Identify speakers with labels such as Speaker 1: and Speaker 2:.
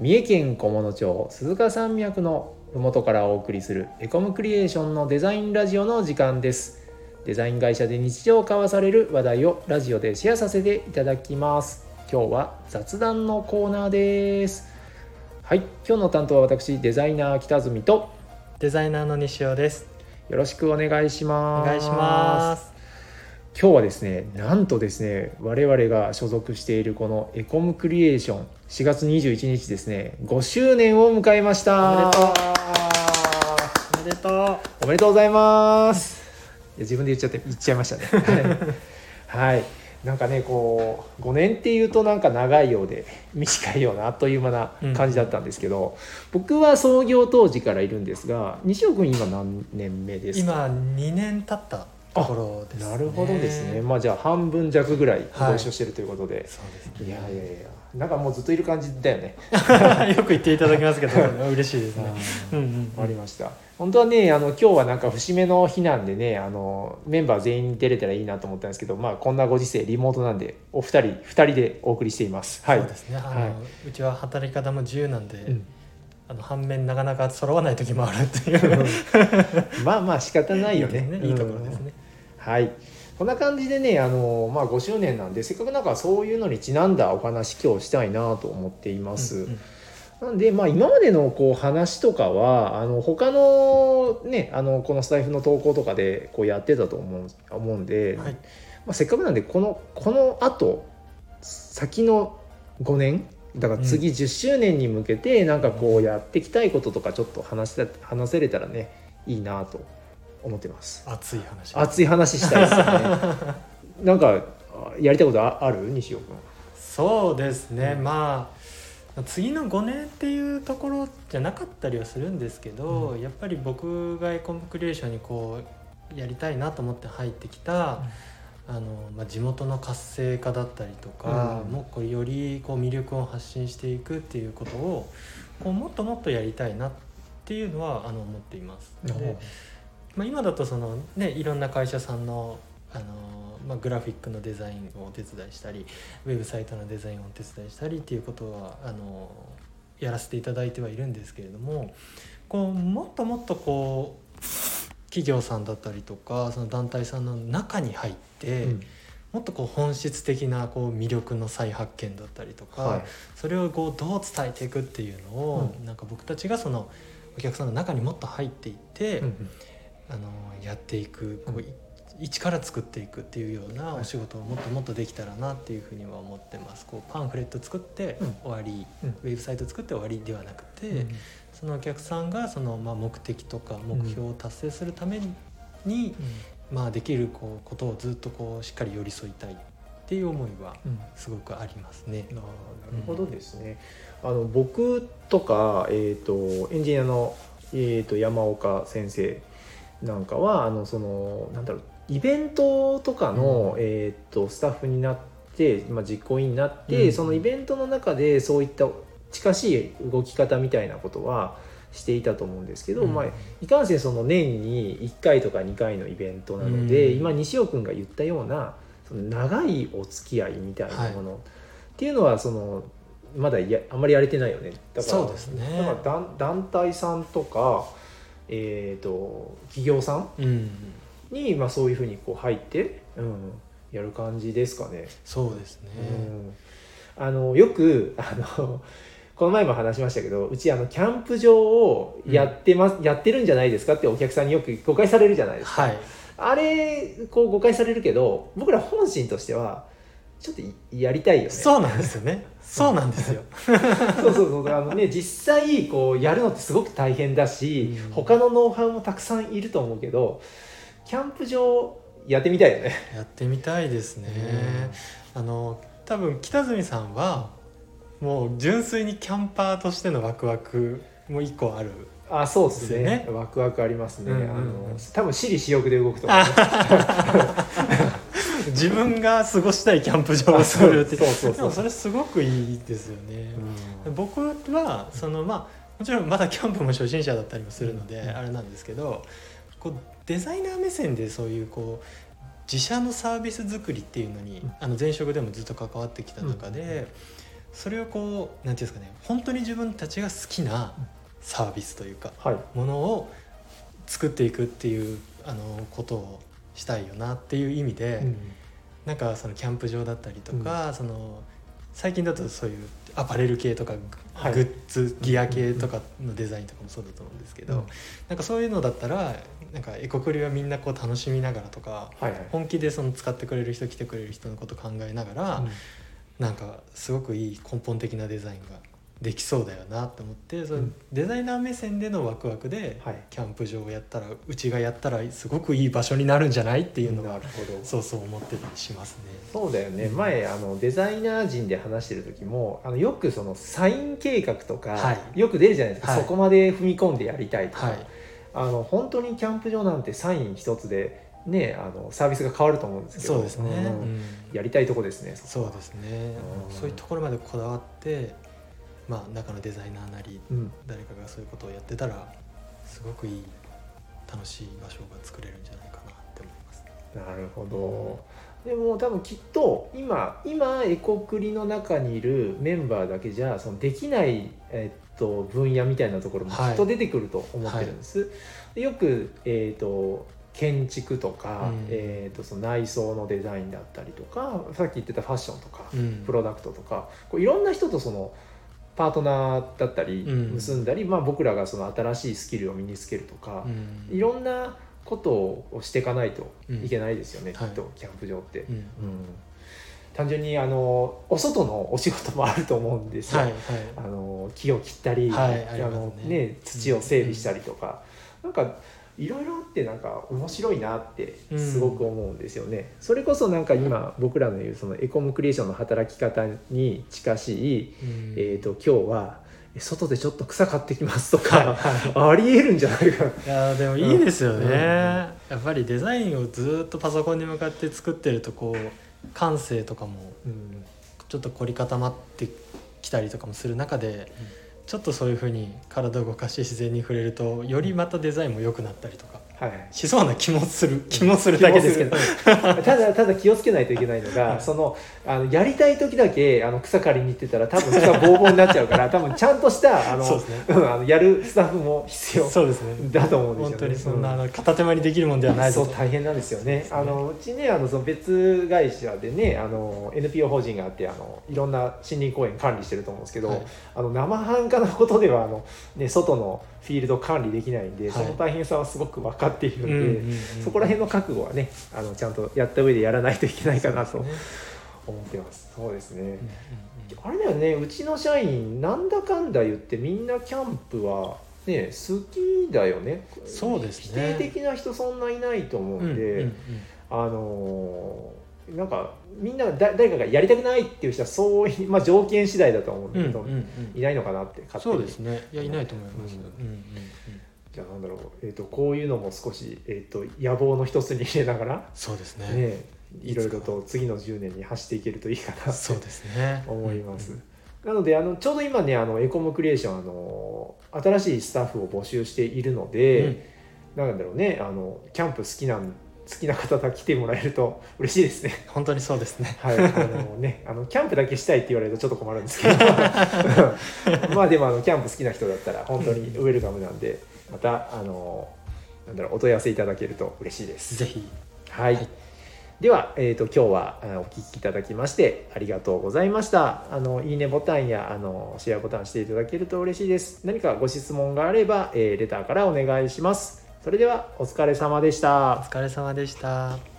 Speaker 1: 三重県菰野町鈴鹿山脈の麓からお送りするエコムクリエーションのデザインラジオの時間です。デザイン会社で日常交わされる話題をラジオでシェアさせていただきます。今日は雑談のコーナーです。はい今日の担当は私デザイナー北住と。
Speaker 2: デザイナーの西尾です。
Speaker 1: よろしくお願いし
Speaker 2: お
Speaker 1: ます。
Speaker 2: 願いします
Speaker 1: 今日はですねなんとですね我々が所属しているこのエコムクリエーション4月21日ですね5周年を迎えました。
Speaker 2: おめでとう。おめでと
Speaker 1: おめでとうございます。いや自分で言っちゃって言っちゃいましたね。はい、はいなんかねこう5年っていうとなんか長いようで短いようなあっという間な感じだったんですけど、僕は創業当時からいるんですが西尾君今何年目ですか？
Speaker 2: 今2年経ったところです、ね、
Speaker 1: なるほどですね。まあじゃあ半分弱ぐらいご一緒してるということで、
Speaker 2: そうですね。
Speaker 1: い、やいやいや。なんかもうずっといる感じだよね。
Speaker 2: よく言っていただきますけど 嬉しいですね。うんうん
Speaker 1: りました。本当はねあの今日はなんか節目の日なんでねあのメンバー全員出れたらいいなと思ったんですけどまあこんなご時世リモートなんでお二人二人でお送りしています。はい。
Speaker 2: そうですね。あの、
Speaker 1: は
Speaker 2: うちは働き方も自由なんで、
Speaker 1: うん。
Speaker 2: あの反面なかなか揃わない時もあるっていう。
Speaker 1: まあまあ仕方ないよね。
Speaker 2: いいところですね、
Speaker 1: はい。こんな感じでねあの、まあ、5周年なんでせっかくなんかそういうのにちなんだお話今日したいなと思っています、
Speaker 2: うんうん。
Speaker 1: なんで、まあ、今までのこう話とかはあの他のねあのこのスタイフの投稿とかでこうやってたと思う思うんで、
Speaker 2: はい。
Speaker 1: まあ、せっかくなんでこのこのあと先の5年だから次10周年に向けてなんかこうやっていきたいこととかちょっと話せた話せれたらねいいなと思ってます。
Speaker 2: 熱い話。
Speaker 1: 熱い話したいですよね。なんかあやりたいことあある？西尾君。
Speaker 2: そうですね、
Speaker 1: うん。
Speaker 2: まあ次の5年っていうところじゃなかったりはするんですけど、
Speaker 1: う
Speaker 2: やっぱり僕がエコムクリエーションにこうやりたいなと思って入ってきた、あのまあ、地元の活性化だったりとか、
Speaker 1: うん。
Speaker 2: もうこれよりこう魅力を発信していくっていうことをこうもっともっとやりたいなっていうのはあの思っています。でまあ、今だとその、ね、いろんな会社さんのあの、まあ、グラフィックのデザインをお手伝いしたりウェブサイトのデザインをお手伝いしたりっていうことはあのやらせていただいてはいるんですけれどもこうもっともっとこう企業さんだったりとかその団体さんの中に入って、
Speaker 1: うん。
Speaker 2: もっとこう本質的なこう魅力の再発見だったりとか、
Speaker 1: はい。
Speaker 2: それをこうどう伝えていくっていうのを、
Speaker 1: う
Speaker 2: なんか僕たちがそのお客さんの中にもっと入っていって、
Speaker 1: うんうん
Speaker 2: あのやっていくこ
Speaker 1: う
Speaker 2: うんい一から作っていくっていうようなお仕事をもっともっとできたらなっていうふうには思ってます。こうパンフレット作って
Speaker 1: うん。
Speaker 2: 終わり、
Speaker 1: うん。
Speaker 2: ウェブサイト作って終わりではなくて、
Speaker 1: うん。
Speaker 2: そのお客さんがそのまあ目的とか目標を達成するために、まあできるこうことをずっとこうしっかり寄り添いたいっていう思いは
Speaker 1: うん。
Speaker 2: すごくありますね。
Speaker 1: あーなるほどですね。あの僕とか、えー、とエンジニアの、えー、と山岡先生なんかはあのそのなんだろうイベントとかの、
Speaker 2: うん。
Speaker 1: えー、とスタッフになって、まあ、実行委員になって、
Speaker 2: うん。
Speaker 1: そのイベントの中でそういった近しい動き方みたいなことはしていたと思うんですけど、
Speaker 2: うん。
Speaker 1: まあ、いかんせんその年に1回とか2回のイベントなので、
Speaker 2: うん。
Speaker 1: 今西尾君が言ったようなその長いお付き合いみたいなもの、
Speaker 2: は
Speaker 1: っていうのはそのまだやあんまりやれてないよね。だから
Speaker 2: そうですね。
Speaker 1: だから団団体さんとか、えー、と企業さん？
Speaker 2: うん、
Speaker 1: に、まあ、そういうふうにこう入って、うん、やる感じですかね。
Speaker 2: そうですね。
Speaker 1: うん、あのよくあのこの前も話しましたけどうちあのキャンプ場をやってます、やってるんじゃないですかってお客さんによく誤解されるじゃないですか。
Speaker 2: はい。
Speaker 1: あれこう誤解されるけど僕ら本心としてはちょっといやりたいよね。
Speaker 2: そうなんですよね。そうなんですよ。
Speaker 1: そうそうそうあのね実際こうやるのってすごく大変だし、
Speaker 2: うん
Speaker 1: 他のノウハウもたくさんいると思うけどキャンプ場やってみたいよね。
Speaker 2: やってみたいですね。あの多分北住さんはもう純粋にキャンパーとしてのワクワクも一個ある。
Speaker 1: あそうですね
Speaker 2: ですよ
Speaker 1: ワクワクありますね、
Speaker 2: うんうんうん
Speaker 1: あの多分私利私欲で動くと思う、ね、
Speaker 2: 自分が過ごしたいキャンプ場を作るって。
Speaker 1: そうそうそう。
Speaker 2: でもそれすごくいいですよね。僕はそのまあもちろんまだキャンプも初心者だったりもするので
Speaker 1: うん。
Speaker 2: あれなんですけどこうデザイナー目線でそういうこう自社のサービス作りっていうのにあの前職でもずっと関わってきた中でそれをこうなんていうんですかね本当に自分たちが好きなサービスというか、
Speaker 1: はい。
Speaker 2: ものを作っていくっていうあのことをしたいよなっていう意味で、
Speaker 1: うん。
Speaker 2: なんかそのキャンプ場だったりとか、その最近だとそういうアパレル系とかグ,、
Speaker 1: はい。
Speaker 2: ッズギア系とかのデザインとかもそうだと思うんですけど、
Speaker 1: うん。
Speaker 2: なんかそういうのだったらなんかエコクリはみんなこう楽しみながらとか
Speaker 1: はいはい。
Speaker 2: 本気でその使ってくれる人来てくれる人のこと考えながら、
Speaker 1: うん。
Speaker 2: なんかすごくいい根本的なデザインができそうだよなと思ってその
Speaker 1: うん。
Speaker 2: デザイナー目線でのワクワクで
Speaker 1: はい。
Speaker 2: キャンプ場をやったらうちがやったらすごくいい場所になるんじゃないっていうのが
Speaker 1: なるほど。
Speaker 2: そうそう思ってたりしますね。
Speaker 1: そうだよね、
Speaker 2: うん
Speaker 1: 前あのデザイナー陣で話してる時もあのよくそのサイン計画とか、
Speaker 2: はい。
Speaker 1: よく出るじゃないですか、
Speaker 2: はい。
Speaker 1: そこまで踏み込んでやりたいとか、
Speaker 2: はい。
Speaker 1: あの本当にキャンプ場なんてサイン一つで、ね、あのサービスが変わると思うんですけど
Speaker 2: そうですね、
Speaker 1: うん。
Speaker 2: うん。
Speaker 1: やりたいとこですね
Speaker 2: そうですね。
Speaker 1: うん。
Speaker 2: そういうところまでこだわってまあ中のデザイナーなり
Speaker 1: うん。
Speaker 2: 誰かがそういうことをやってたらすごくいい楽しい場所が作れるんじゃないかなって思いますね。
Speaker 1: なるほど。でも多分きっと今今エコクリの中にいるメンバーだけじゃそのできない、えっと、分野みたいなところもきっと出てくると思ってるんです。でよく、えっと建築とか、
Speaker 2: うん。
Speaker 1: えっとその内装のデザインだったりとかさっき言ってたファッションとか、
Speaker 2: うん。
Speaker 1: プロダクトとかこういろんな人とそのパートナーだったり
Speaker 2: うん。
Speaker 1: 結んだり、まあ、僕らがその新しいスキルを身につけるとか、
Speaker 2: うん。
Speaker 1: いろんなことをしていかないといけないですよね、
Speaker 2: うん
Speaker 1: きっとキャンプ場って、
Speaker 2: うん。
Speaker 1: うん。単純にあのお外のお仕事もあると思うんですよ、
Speaker 2: はいはい。
Speaker 1: あの木を切ったり、
Speaker 2: はいありますね。
Speaker 1: のね、土を整備したりとか、なんかいろいろあってなんか面白いなってすごく思うんですよね、それこそなんか今僕らの言うそのエコムクリエーションの働き方に近しい、
Speaker 2: うん。
Speaker 1: えー、と今日は外でちょっと草買ってきますと
Speaker 2: はい
Speaker 1: か、
Speaker 2: は
Speaker 1: ありえるんじゃないか
Speaker 2: いやーでもいいですよね、
Speaker 1: うん
Speaker 2: やっぱりデザインをずっとパソコンに向かって作ってるとこう感性とかも
Speaker 1: うん。
Speaker 2: ちょっと凝り固まってきたりとかもする中で、ちょっとそういうふうに体を動かして自然に触れるとよりまたデザインも良くなったりとか。
Speaker 1: はい。
Speaker 2: しそうな気もする気もするだけですけど、
Speaker 1: ただただ気をつけないといけないのが、
Speaker 2: はい。
Speaker 1: そのあのやりたい時だけあの草刈りに行ってたら多分草ボーボーになっちゃうから 多分ちゃんとしたあの
Speaker 2: ね。
Speaker 1: うんあのやるスタッフも必要
Speaker 2: そうですね。
Speaker 1: だと思うんですよね。
Speaker 2: 本当にそんなあ
Speaker 1: う
Speaker 2: の片手間にできるもんではない
Speaker 1: そう大変なんですよね。
Speaker 2: すね
Speaker 1: あのうちねあのその別会社でねあの NPO 法人があってあのいろんな森林公園管理してると思うんですけど、
Speaker 2: はい。
Speaker 1: あの生半可なことではあのね外のフィールド管理できないんで、
Speaker 2: はい
Speaker 1: その大変さはすごく分かっているんで。
Speaker 2: うんうんうん
Speaker 1: そこら辺の覚悟はねあのちゃんとやった上でやらないといけないかなと 思ってます。そうですね。
Speaker 2: うんうんうん
Speaker 1: あれだよねうちの社員なんだかんだ言ってみんなキャンプはね好きだよね。
Speaker 2: そうですね
Speaker 1: 否定的な人そんないないと思うんで、
Speaker 2: うんうんうん
Speaker 1: あのーなんかみんなだ誰かがやりたくないっていう人はそういう、まあ、条件次第だと思うんだけど、
Speaker 2: うんうんうん。
Speaker 1: いないのかなって勝手に
Speaker 2: そうですね。いやいないと思います、
Speaker 1: うん
Speaker 2: うんうん。うん
Speaker 1: じゃあなんだろう、えー、とこういうのも少し、えー、と野望の一つに入れながら
Speaker 2: そうですね。
Speaker 1: ねいろいろと次の10年に走っていけるといいかな
Speaker 2: そう
Speaker 1: と
Speaker 2: ですね。
Speaker 1: 思います。
Speaker 2: うん
Speaker 1: なのであのちょうど今ねあのエコムクリエーションあの新しいスタッフを募集しているので、なんだろうねあのキャンプ好きなん好きな方が来てもらえると嬉しいですね。
Speaker 2: 本当にそうですね。
Speaker 1: はい、あのね、あのキャンプだけしたいって言われるとちょっと困るんですけど。まあでもあのキャンプ好きな人だったら本当にウェルカムなんでまたあのなんだろうお問い合わせいただけると嬉しいです。
Speaker 2: ぜひ。
Speaker 1: はい、
Speaker 2: はい。
Speaker 1: では、えー、と今日はお聞きいただきましてありがとうございました。あのいいねボタンやあのシェアボタンしていただけると嬉しいです。何かご質問があれば、えーレターからお願いしますそれではお疲れ様でした。
Speaker 2: お疲れ様でした。